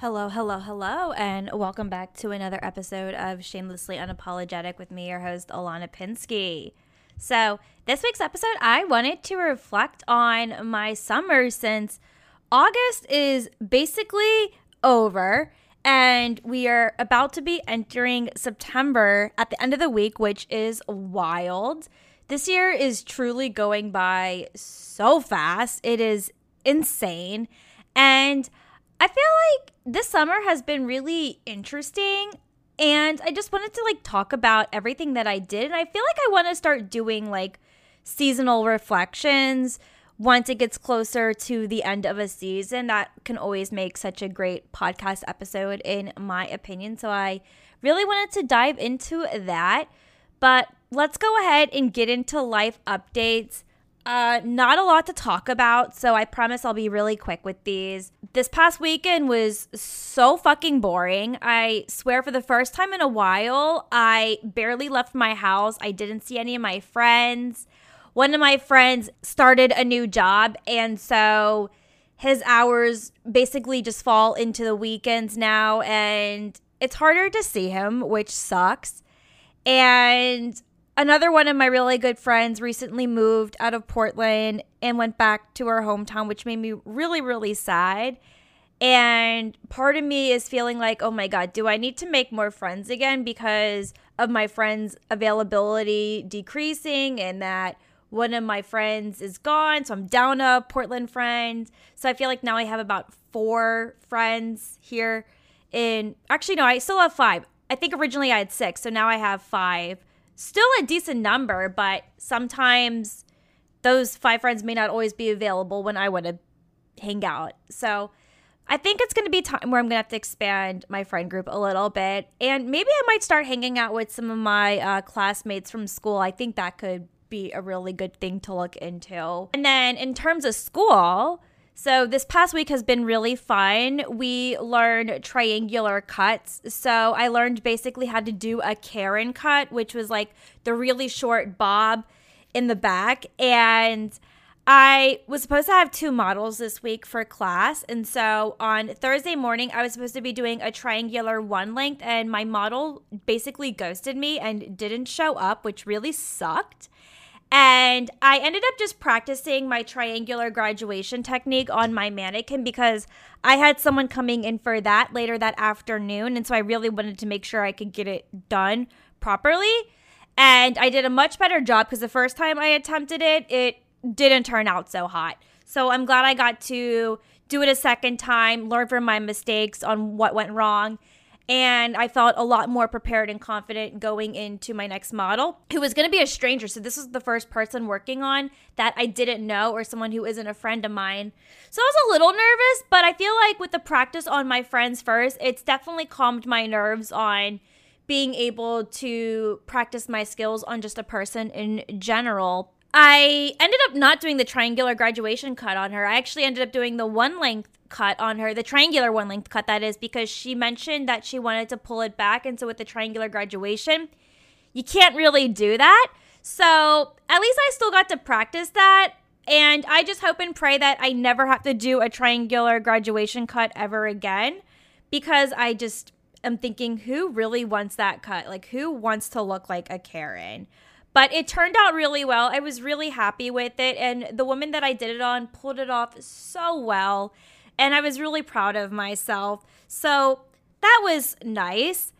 Hello, hello, hello, and welcome back to another episode of Shamelessly Unapologetic with me, your host, Ilana Pinsky. So, this week's episode, I wanted to reflect on my summer since August is basically over and we are about to be entering September at the end of the week, which is wild. This year is truly going by so fast. It is insane. And I feel like this summer has been really interesting and I just wanted to like talk about everything that I did and I feel like I want to start doing like seasonal reflections once it gets closer to the end of a season. That can always make such a great podcast episode in my opinion so I really wanted to dive into that. But let's go ahead and get into life updates uh, not a lot to talk about, so I promise I'll be really quick with these. This past weekend was so fucking boring. I swear, for the first time in a while, I barely left my house. I didn't see any of my friends. One of my friends started a new job, and so his hours basically just fall into the weekends now, and it's harder to see him, which sucks. And Another one of my really good friends recently moved out of Portland and went back to her hometown, which made me really, really sad. And part of me is feeling like, oh my God, do I need to make more friends again because of my friends' availability decreasing and that one of my friends is gone. So I'm down a Portland friend. So I feel like now I have about four friends here in actually no, I still have five. I think originally I had six, so now I have five still a decent number, but sometimes those five friends may not always be available when I want to hang out. So I think it's going to be time where I'm going to have to expand my friend group a little bit. And maybe I might start hanging out with some of my uh, classmates from school. I think that could be a really good thing to look into. And then in terms of school, so this past week has been really fun. We learned triangular cuts. So I learned basically how to do a Karen cut, which was like the really short bob in the back. And I was supposed to have two models this week for class. And so on Thursday morning, I was supposed to be doing a triangular one length, and my model basically ghosted me and didn't show up, which really sucked. And I ended up just practicing my triangular graduation technique on my mannequin because I had someone coming in for that later that afternoon. And so I really wanted to make sure I could get it done properly. And I did a much better job because the first time I attempted it, it didn't turn out so hot. So I'm glad I got to do it a second time, learn from my mistakes on what went wrong, and I felt a lot more prepared and confident going into my next model, who was going to be a stranger. So this was the first person working on that I didn't know or someone who isn't a friend of mine. So I was a little nervous, but I feel like with the practice on my friends first, it's definitely calmed my nerves on being able to practice my skills on just a person in general. I ended up not doing the triangular graduation cut on her. I actually ended up doing the one length cut on her, the triangular one length cut that is, because she mentioned that she wanted to pull it back. And so with the triangular graduation, you can't really do that. So at least I still got to practice that. And I just hope and pray that I never have to do a triangular graduation cut ever again because I just am thinking, who really wants that cut? Like, who wants to look like a Karen? But it turned out really well. I was really happy with it. And the woman that I did it on pulled it off so well and I was really proud of myself. So that was nice.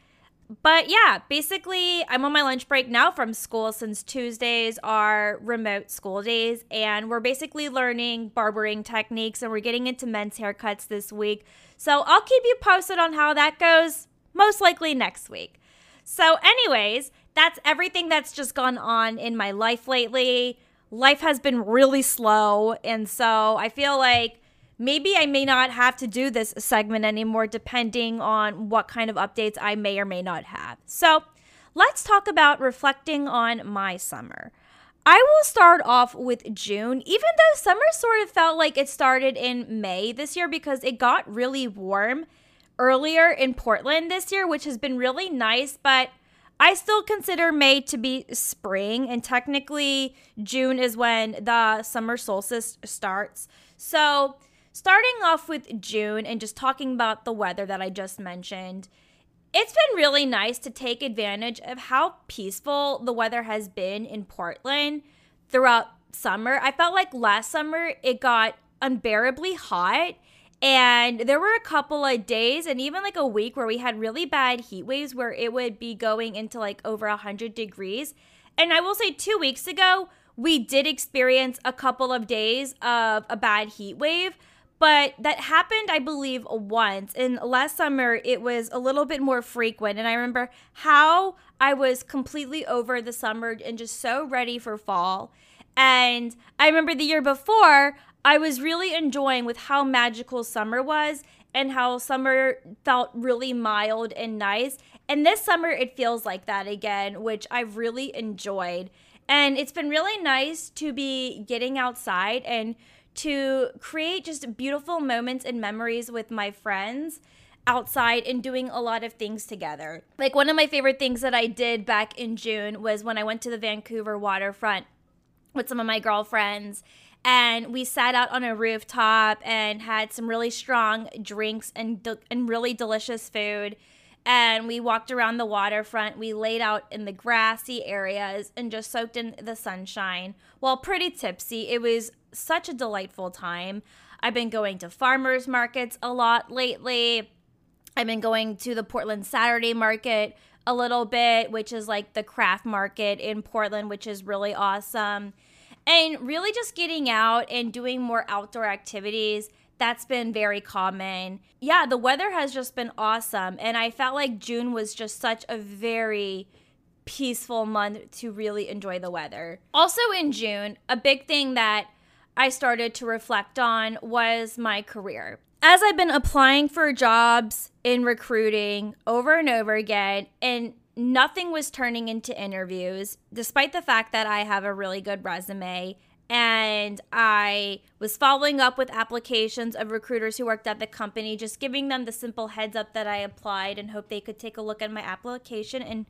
But yeah, basically, I'm on my lunch break now from school since Tuesdays are remote school days, and we're basically learning barbering techniques and we're getting into men's haircuts this week. So I'll keep you posted on how that goes, most likely next week. So, anyways, that's everything that's just gone on in my life lately. Life has been really slow, and so I feel like maybe I may not have to do this segment anymore, depending on what kind of updates I may or may not have. So let's talk about reflecting on my summer. I will start off with June, even though summer sort of felt like it started in May this year because it got really warm earlier in Portland this year, which has been really nice, but I still consider May to be spring, and technically, June is when the summer solstice starts. So, starting off with June and just talking about the weather that I just mentioned, it's been really nice to take advantage of how peaceful the weather has been in Portland throughout summer. I felt like last summer it got unbearably hot. And there were a couple of days and even like a week where we had really bad heat waves where it would be going into like over 100 degrees. And I will say, two weeks ago, we did experience a couple of days of a bad heat wave but that happened i believe once. And last summer it was a little bit more frequent. And i remember how i was completely over the summer and just so ready for fall. And i remember the year before i was really enjoying with how magical summer was and how summer felt really mild and nice and this summer it feels like that again which i've really enjoyed and it's been really nice to be getting outside and to create just beautiful moments and memories with my friends outside and doing a lot of things together. Like one of my favorite things that I did back in June was when I went to the Vancouver waterfront with some of my girlfriends and we sat out on a rooftop and had some really strong drinks and de- and really delicious food and we walked around the waterfront. We laid out in the grassy areas and just soaked in the sunshine. While pretty tipsy, it was such a delightful time. I've been going to farmers markets a lot lately. I've been going to the Portland Saturday Market a little bit, which is like the craft market in Portland, which is really awesome. And really just getting out and doing more outdoor activities that's been very common. Yeah, the weather has just been awesome. And I felt like June was just such a very peaceful month to really enjoy the weather. Also in June, a big thing that I started to reflect on was my career. As I've been applying for jobs in recruiting over and over again, and nothing was turning into interviews, despite the fact that I have a really good resume and I was following up with applications of recruiters who worked at the company, just giving them the simple heads up that I applied and hope they could take a look at my application and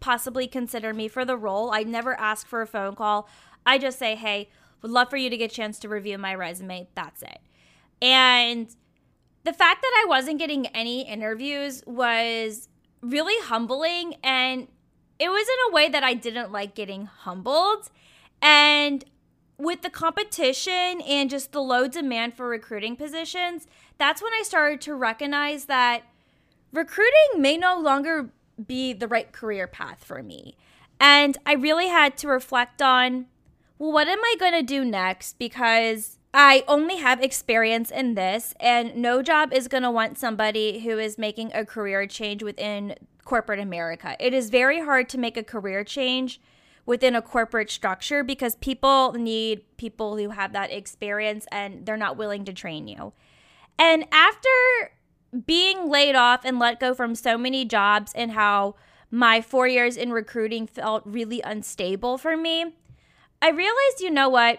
possibly consider me for the role. I never ask for a phone call. I just say, "Hey, would love for you to get a chance to review my resume." That's it. And the fact that I wasn't getting any interviews was really humbling and it was in a way that I didn't like getting humbled. And with the competition and just the low demand for recruiting positions, that's when I started to recognize that recruiting may no longer be the right career path for me. And I really had to reflect on well, what am I going to do next? Because I only have experience in this, and no job is going to want somebody who is making a career change within corporate America. It is very hard to make a career change within a corporate structure because people need people who have that experience and they're not willing to train you. And after being laid off and let go from so many jobs and how my four years in recruiting felt really unstable for me, I realized, you know what?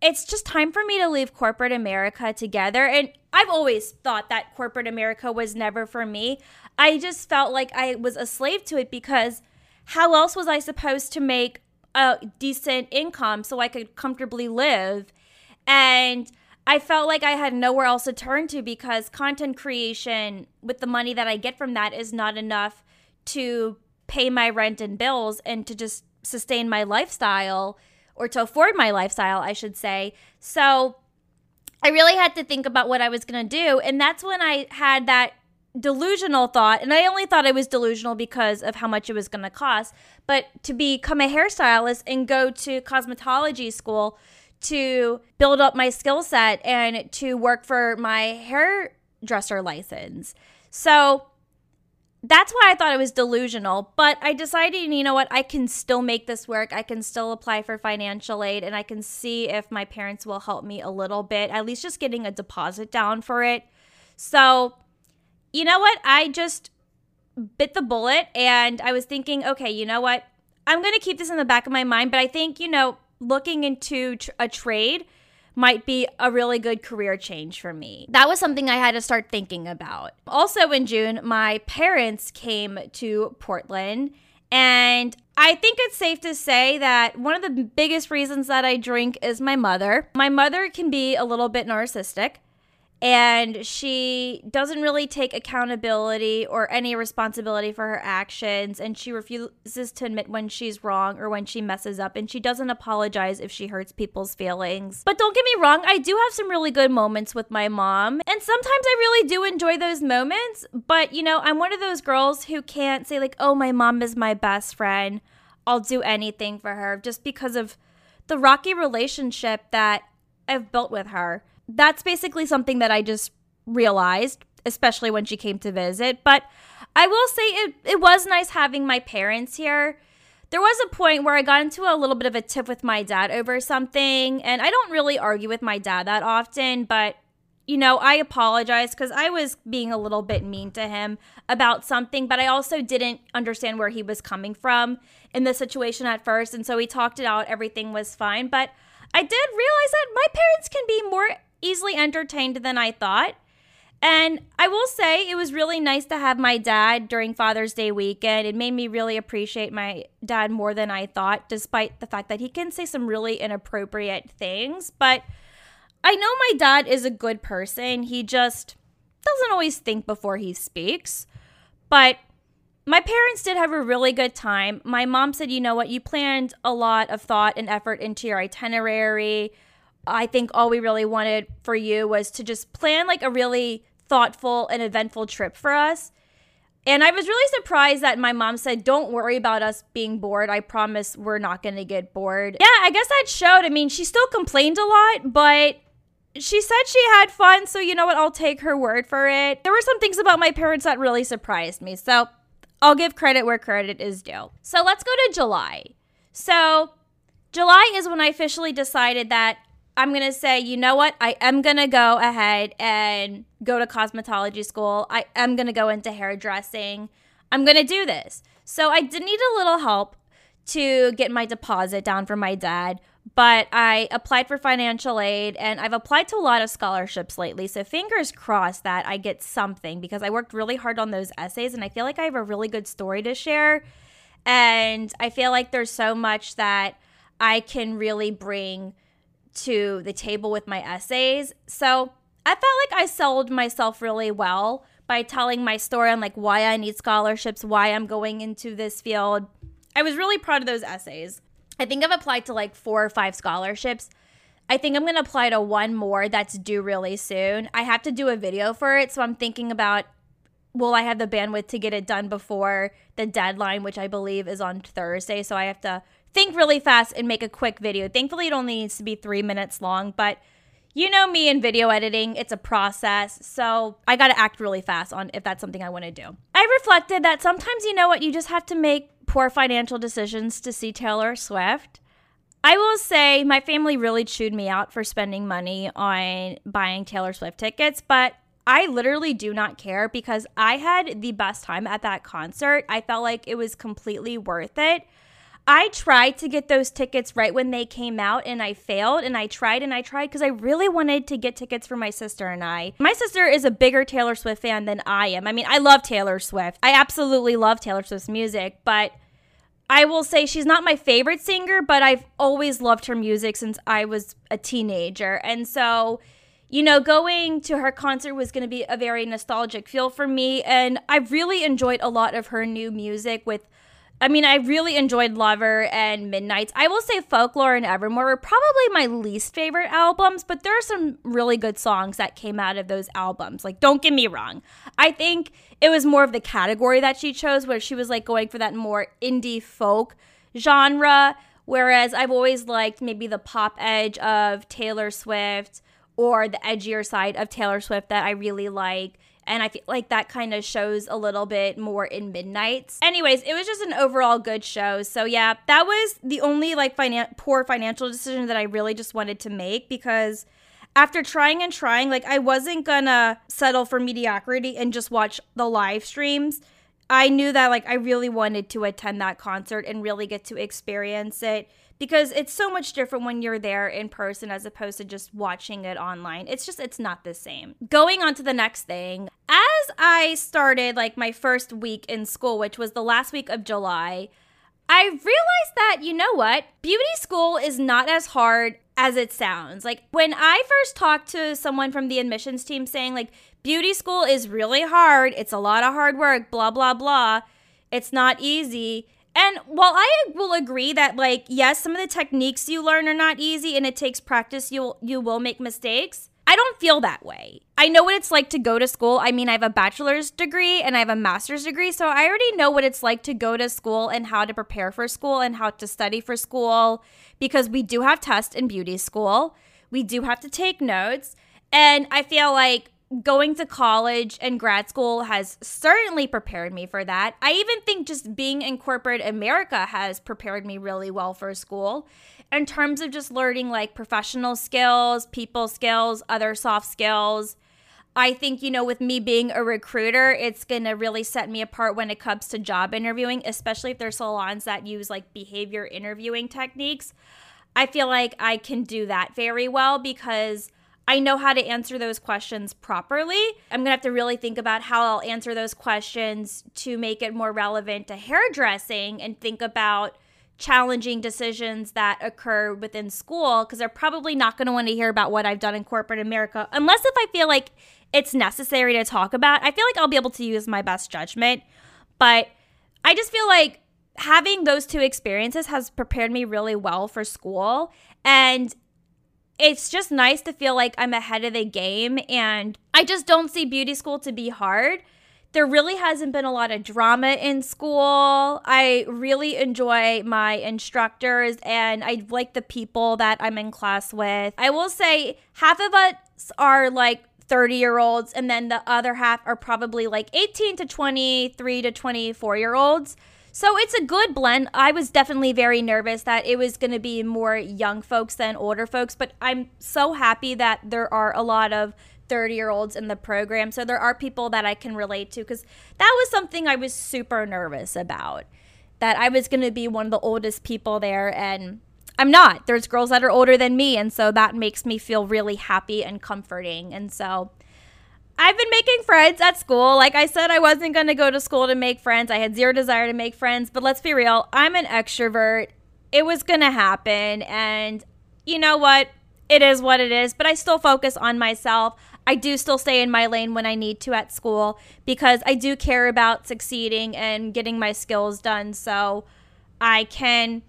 It's just time for me to leave corporate America together. And I've always thought that corporate America was never for me. I just felt like I was a slave to it because how else was I supposed to make a decent income so I could comfortably live? And I felt like I had nowhere else to turn to because content creation, with the money that I get from that, is not enough to pay my rent and bills and to just sustain my lifestyle or to afford my lifestyle, I should say. So I really had to think about what I was going to do. And that's when I had that delusional thought, and I only thought I was delusional because of how much it was going to cost, but to become a hairstylist and go to cosmetology school to build up my skill set and to work for my hairdresser license. So that's why I thought it was delusional. But I decided, you know what, I can still make this work. I can still apply for financial aid and I can see if my parents will help me a little bit, at least just getting a deposit down for it. So you know what? I just bit the bullet and I was thinking, okay, you know what? I'm going to keep this in the back of my mind, but I think, you know, looking into tr- a trade might be a really good career change for me. That was something I had to start thinking about. Also in June, my parents came to Portland and I think it's safe to say that one of the biggest reasons that I drink is my mother. My mother can be a little bit narcissistic and she doesn't really take accountability or any responsibility for her actions. And she refuses to admit when she's wrong or when she messes up. And she doesn't apologize if she hurts people's feelings. But don't get me wrong, I do have some really good moments with my mom. And sometimes I really do enjoy those moments, but you know, I'm one of those girls who can't say like, "Oh, my mom is my best friend. I'll do anything for her" just because of the rocky relationship that I've built with her that's basically something that I just realized, especially when she came to visit. But I will say it, it was nice having my parents here. There was a point where I got into a little bit of a tiff with my dad over something, and I don't really argue with my dad that often, but you know, I apologize because I was being a little bit mean to him about something, but I also didn't understand where he was coming from in the situation at first. And so we talked it out, everything was fine. But I did realize that my parents can be more easily entertained than I thought. And I will say it was really nice to have my dad during Father's Day weekend. It made me really appreciate my dad more than I thought, despite the fact that he can say some really inappropriate things. But I know my dad is a good person. He just doesn't always think before he speaks. But my parents did have a really good time. My mom said, you know what, you planned a lot of thought and effort into your itinerary I think all we really wanted for you was to just plan like a really thoughtful and eventful trip for us. And I was really surprised that my mom said, Don't worry about us being bored. I promise we're not going to get bored. Yeah, I guess that showed. I mean, she still complained a lot, but she said she had fun. So, you know what? I'll take her word for it. There were some things about my parents that really surprised me. So, I'll give credit where credit is due. So, let's go to July. So, July is when I officially decided that I'm going to say, you know what? I am going to go ahead and go to cosmetology school. I am going to go into hairdressing. I'm going to do this. So I did need a little help to get my deposit down from my dad, but I applied for financial aid and I've applied to a lot of scholarships lately. So fingers crossed that I get something because I worked really hard on those essays and I feel like I have a really good story to share. And I feel like there's so much that I can really bring to the table with my essays. So I felt like I sold myself really well by telling my story on like why I need scholarships, why I'm going into this field. I was really proud of those essays. I think I've applied to like four or five scholarships. I think I'm going to apply to one more that's due really soon. I have to do a video for it, so I'm thinking about will I have the bandwidth to get it done before the deadline, which I believe is on Thursday. So I have to think really fast and make a quick video. Thankfully, it only needs to be three minutes long, but you know me in video editing, it's a process. So I got to act really fast on if that's something I want to do. I reflected that sometimes, you know what, you just have to make poor financial decisions to see Taylor Swift. I will say my family really chewed me out for spending money on buying Taylor Swift tickets, but I literally do not care because I had the best time at that concert. I felt like it was completely worth it. I tried to get those tickets right when they came out and I failed and I tried and I tried because I really wanted to get tickets for my sister and I. My sister is a bigger Taylor Swift fan than I am. I mean, I love Taylor Swift. I absolutely love Taylor Swift's music, but I will say she's not my favorite singer, but I've always loved her music since I was a teenager. And so, you know, going to her concert was going to be a very nostalgic feel for me. And I really enjoyed a lot of her new music with I mean, I really enjoyed Lover and Midnights. I will say Folklore and Evermore were probably my least favorite albums, but there are some really good songs that came out of those albums. Like, don't get me wrong. I think it was more of the category that she chose, where she was like going for that more indie folk genre. Whereas I've always liked maybe the pop edge of Taylor Swift or the edgier side of Taylor Swift that I really like and I feel like that kind of shows a little bit more in Midnights. Anyways, it was just an overall good show. So yeah, that was the only like finan- poor financial decision that I really just wanted to make because after trying and trying, like I wasn't gonna settle for mediocrity and just watch the live streams. I knew that like I really wanted to attend that concert and really get to experience it because it's so much different when you're there in person as opposed to just watching it online. It's just, it's not the same. Going on to the next thing, as I started like my first week in school, which was the last week of July, I realized that, you know what? Beauty school is not as hard as it sounds. Like when I first talked to someone from the admissions team saying, like, beauty school is really hard, it's a lot of hard work, blah, blah, blah, it's not easy. And while I will agree that like yes, some of the techniques you learn are not easy and it takes practice, you'll you will make mistakes. I don't feel that way. I know what it's like to go to school. I mean, I have a bachelor's degree and I have a master's degree, so I already know what it's like to go to school and how to prepare for school and how to study for school because we do have tests in beauty school. We do have to take notes. And I feel like going to college and grad school has certainly prepared me for that. I even think just being in corporate America has prepared me really well for school in terms of just learning like professional skills, people skills, other soft skills. I think, you know, with me being a recruiter, it's going to really set me apart when it comes to job interviewing, especially if there's salons that use like behavior interviewing techniques. I feel like I can do that very well because I know how to answer those questions properly. I'm to have to really think about how I'll answer those questions to make it more relevant to hairdressing and think about challenging decisions that occur within school because they're probably not want to hear about what I've done in corporate America unless if I feel like it's necessary to talk about. I feel like I'll be able to use my best judgment, but I just feel like having those two experiences has prepared me really well for school and it's just nice to feel like I'm ahead of the game and I just don't see beauty school to be hard there really hasn't been a lot of drama in school. I really enjoy my instructors and I like the people that I'm in class with. I will say half of us are like 30 year olds, and then the other half are probably like 18 to 23 to 24 year olds. So it's a good blend. I was definitely very nervous that it was going to be more young folks than older folks, but I'm so happy that there are a lot of 30 year olds in the program. So there are people that I can relate to because that was something I was super nervous about. That I was going to be one of the oldest people there, and I'm not. There's girls that are older than me, and so that makes me feel really happy and comforting. And so I've been making friends at school. Like I said, I wasn't going to go to school to make friends. I had zero desire to make friends, but let's be real, I'm an extrovert. It was going to happen. And you know what? It is what it is, but I still focus on myself. I do still stay in my lane when I need to at school because I do care about succeeding and getting my skills done so I can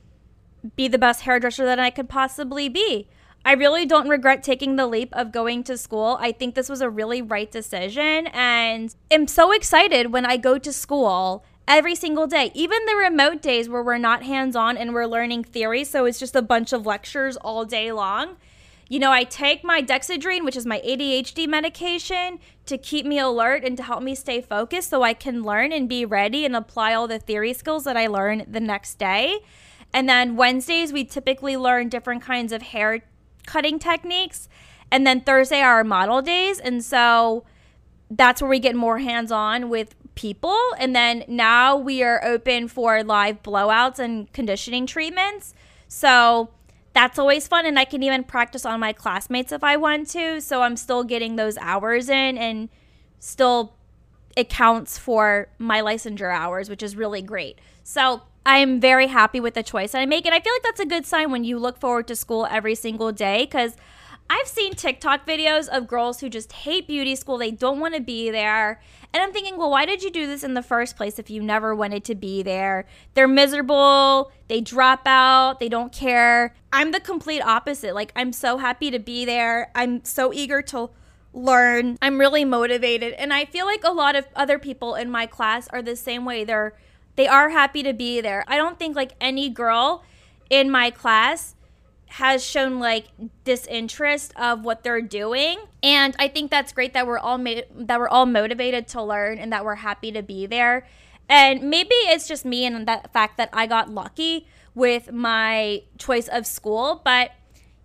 be the best hairdresser that I could possibly be. I really don't regret taking the leap of going to school. I think this was a really right decision and am so excited when I go to school every single day. Even the remote days where we're not hands on and we're learning theory, so it's just a bunch of lectures all day long you know, I take my Dexedrine, which is my ADHD medication, to keep me alert and to help me stay focused so I can learn and be ready and apply all the theory skills that I learn the next day. And then Wednesdays, we typically learn different kinds of hair cutting techniques. And then Thursday are our model days. And so that's where we get more hands on with people. And then now we are open for live blowouts and conditioning treatments. So that's always fun and I can even practice on my classmates if I want to. So I'm still getting those hours in and still it counts for my licensure hours, which is really great. So I'm very happy with the choice that I make. And I feel like that's a good sign when you look forward to school every single day because I've seen TikTok videos of girls who just hate beauty school. They don't want to be there. And I'm thinking, well, why did you do this in the first place if you never wanted to be there? They're miserable. They drop out. They don't care. I'm the complete opposite. Like, I'm so happy to be there. I'm so eager to learn. I'm really motivated. And I feel like a lot of other people in my class are the same way. They're they are happy to be there. I don't think like any girl in my class has shown like disinterest of what they're doing. And i think that's great that we're all ma- that we're all motivated to learn and that we're happy to be there. And maybe it's just me and that fact that i got lucky with my choice of school. But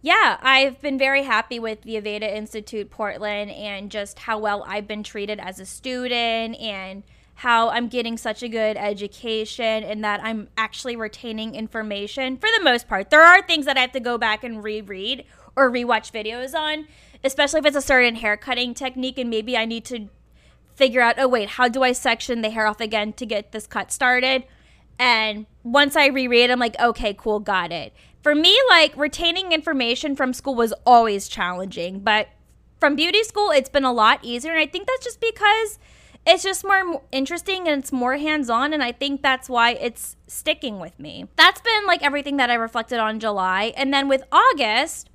yeah i've been very happy with the aveda institute portland and just how well i've been treated as a student and how I'm getting such a good education and that I'm actually retaining information for the most part. There are things that I have to go back and reread or rewatch videos on, especially if it's a certain hair cutting technique and maybe I need to figure out, oh, wait, how do I section the hair off again to get this cut started? And once I reread, I'm like, okay, cool, got it. For me, like retaining information from school was always challenging, but from beauty school, it's been a lot easier. And I think that's just because it's just more interesting and it's more hands on. And I think that's why it's sticking with me. That's been like everything that I reflected on July. And then with August,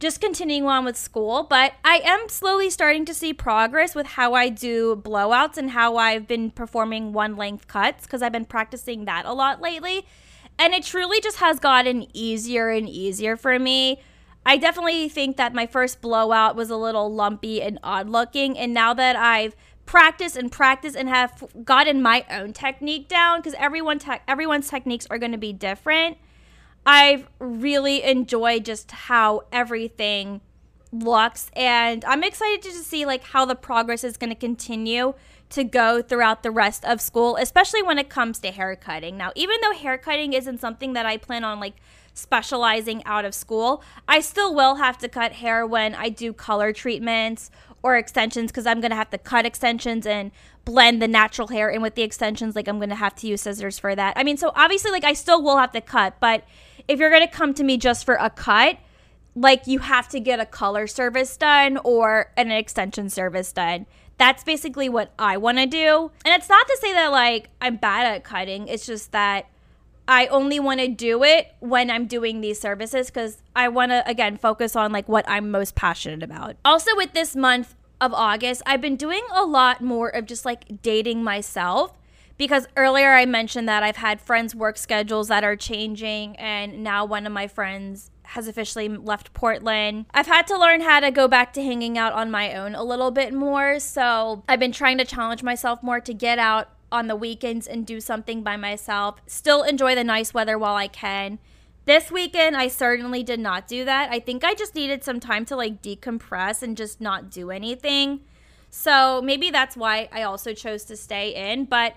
just continuing on with school, but I am slowly starting to see progress with how I do blowouts and how I've been performing one length cuts because I've been practicing that a lot lately. And it truly just has gotten easier and easier for me. I definitely think that my first blowout was a little lumpy and odd looking. And now that I've practiced and practice and have gotten my own technique down, because everyone te- everyone's techniques are going to be different I've really enjoyed just how everything looks and I'm excited to see like how the progress is going to continue to go throughout the rest of school, especially when it comes to hair cutting. Now, even though hair cutting isn't something that I plan on like specializing out of school, I still will have to cut hair when I do color treatments or extensions because I'm going to have to cut extensions and blend the natural hair in with the extensions. Like, I'm going to have to use scissors for that. I mean, so obviously, like, I still will have to cut, but if you're going to come to me just for a cut, like, you have to get a color service done or an extension service done. That's basically what I want to do. And it's not to say that, like, I'm bad at cutting, it's just that I only want to do it when I'm doing these services because I want to, again, focus on like what I'm most passionate about. Also, with this month of August, I've been doing a lot more of just like dating myself because earlier I mentioned that I've had friends' work schedules that are changing, and now one of my friends has officially left Portland. I've had to learn how to go back to hanging out on my own a little bit more, so I've been trying to challenge myself more to get out on the weekends and do something by myself. Still enjoy the nice weather while I can. This weekend, I certainly did not do that. I think I just needed some time to like decompress and just not do anything. So maybe that's why I also chose to stay in. But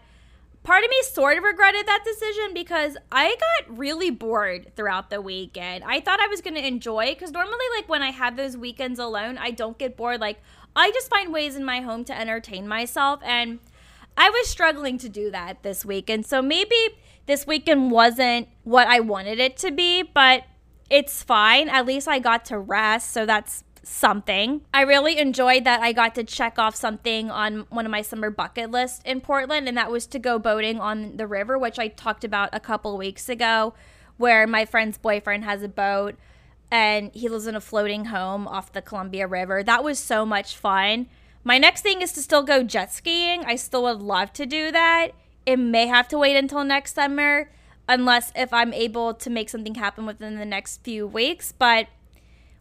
part of me sort of regretted that decision because I got really bored throughout the weekend. I thought I was going to enjoy because normally, like when I have those weekends alone, I don't get bored. Like I just find ways in my home to entertain myself. And I was struggling to do that this weekend. So maybe this weekend wasn't what I wanted it to be, but it's fine. At least I got to rest. So that's something. I really enjoyed that I got to check off something on one of my summer bucket lists in Portland, and that was to go boating on the river, which I talked about a couple weeks ago, where my friend's boyfriend has a boat and he lives in a floating home off the Columbia River. That was so much fun. My next thing is to still go jet skiing. I still would love to do that. It may have to wait until next summer, unless if I'm able to make something happen within the next few weeks, but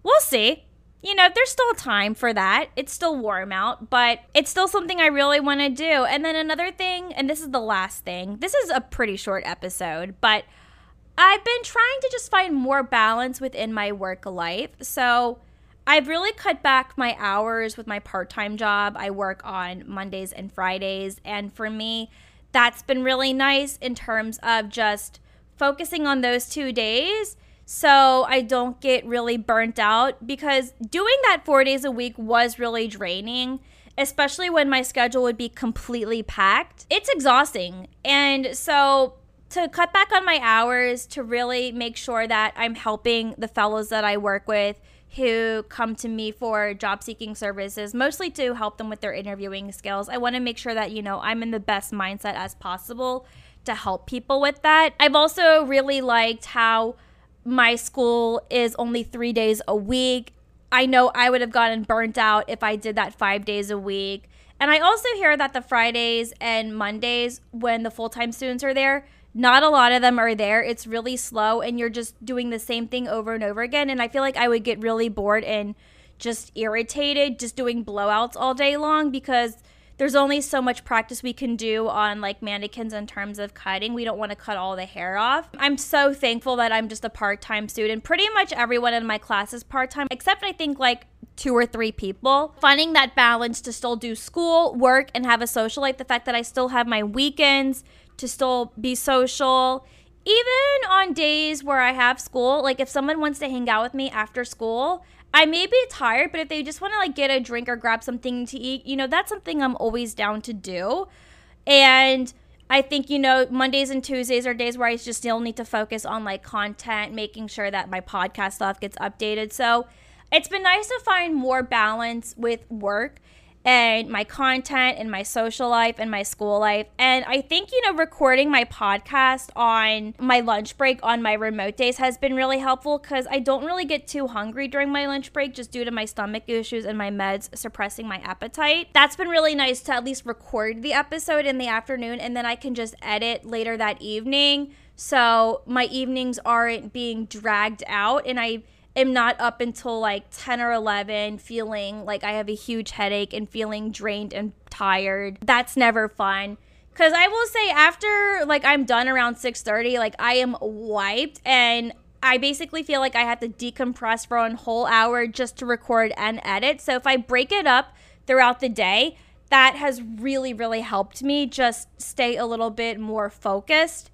we'll see. You know, there's still time for that. It's still warm out, but it's still something I really want to do. And then another thing, and this is the last thing, this is a pretty short episode, but I've been trying to just find more balance within my work life. So, I've really cut back my hours with my part time job. I work on Mondays and Fridays. And for me, that's been really nice in terms of just focusing on those two days so I don't get really burnt out because doing that four days a week was really draining, especially when my schedule would be completely packed. It's exhausting. And so to cut back on my hours, to really make sure that I'm helping the fellows that I work with who come to me for job seeking services, mostly to help them with their interviewing skills. I want to make sure that, you know, I'm in the best mindset as possible to help people with that. I've also really liked how my school is only three days a week. I know I would have gotten burnt out if I did that five days a week. And I also hear that the Fridays and Mondays, when the full time students are there, not a lot of them are there. It's really slow and you're just doing the same thing over and over again. And I feel like I would get really bored and just irritated just doing blowouts all day long because there's only so much practice we can do on like mannequins in terms of cutting. We don't want to cut all the hair off. I'm so thankful that I'm just a part time student. Pretty much everyone in my class is part time, except I think like two or three people. Finding that balance to still do school, work, and have a social life. The fact that I still have my weekends to still be social. Even on days where I have school, like if someone wants to hang out with me after school, I may be tired, but if they just want to like get a drink or grab something to eat, you know, that's something I'm always down to do. And I think, you know, Mondays and Tuesdays are days where I just still need to focus on like content, making sure that my podcast stuff gets updated. So it's been nice to find more balance with work and my content and my social life and my school life. And I think, you know, recording my podcast on my lunch break on my remote days has been really helpful because I don't really get too hungry during my lunch break just due to my stomach issues and my meds suppressing my appetite. That's been really nice to at least record the episode in the afternoon and then I can just edit later that evening. So my evenings aren't being dragged out and I am not up until like 10 or 11 feeling like I have a huge headache and feeling drained and tired. That's never fun. Cuz I will say after like I'm done around 6:30, like I am wiped and I basically feel like I have to decompress for a whole hour just to record and edit. So if I break it up throughout the day, that has really really helped me just stay a little bit more focused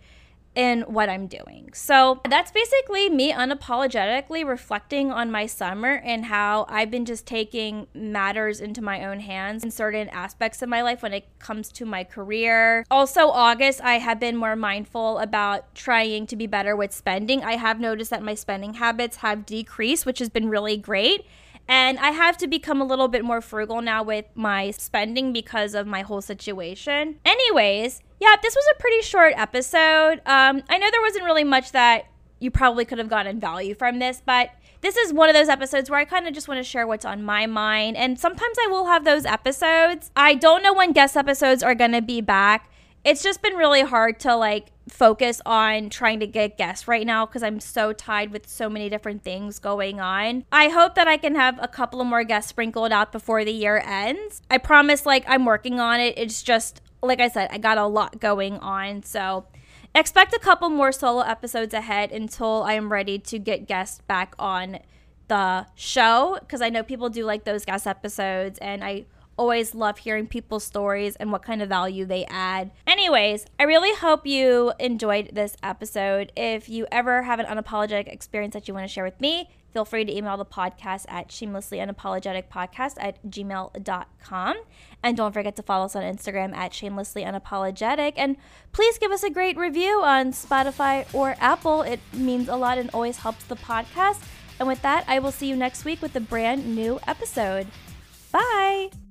in what I'm doing. So that's basically me unapologetically reflecting on my summer and how I've been just taking matters into my own hands in certain aspects of my life when it comes to my career. Also, August, I have been more mindful about trying to be better with spending. I have noticed that my spending habits have decreased, which has been really great. And I have to become a little bit more frugal now with my spending because of my whole situation. Anyways, yeah, this was a pretty short episode. Um, I know there wasn't really much that you probably could have gotten value from this, but this is one of those episodes where I kind of just want to share what's on my mind. And sometimes I will have those episodes. I don't know when guest episodes are going to be back. It's just been really hard to like focus on trying to get guests right now because I'm so tied with so many different things going on. I hope that I can have a couple of more guests sprinkled out before the year ends. I promise, like, I'm working on it. It's just like I said, I got a lot going on. So expect a couple more solo episodes ahead until I am ready to get guests back on the show because I know people do like those guest episodes and I always love hearing people's stories and what kind of value they add. Anyways, I really hope you enjoyed this episode. If you ever have an unapologetic experience that you want to share with me, feel free to email the podcast at shamelessly unapologetic podcast at gmail.com. And don't forget to follow us on Instagram at shamelessly unapologetic. And please give us a great review on Spotify or Apple. It means a lot and always helps the podcast. And with that, I will see you next week with a brand new episode. Bye.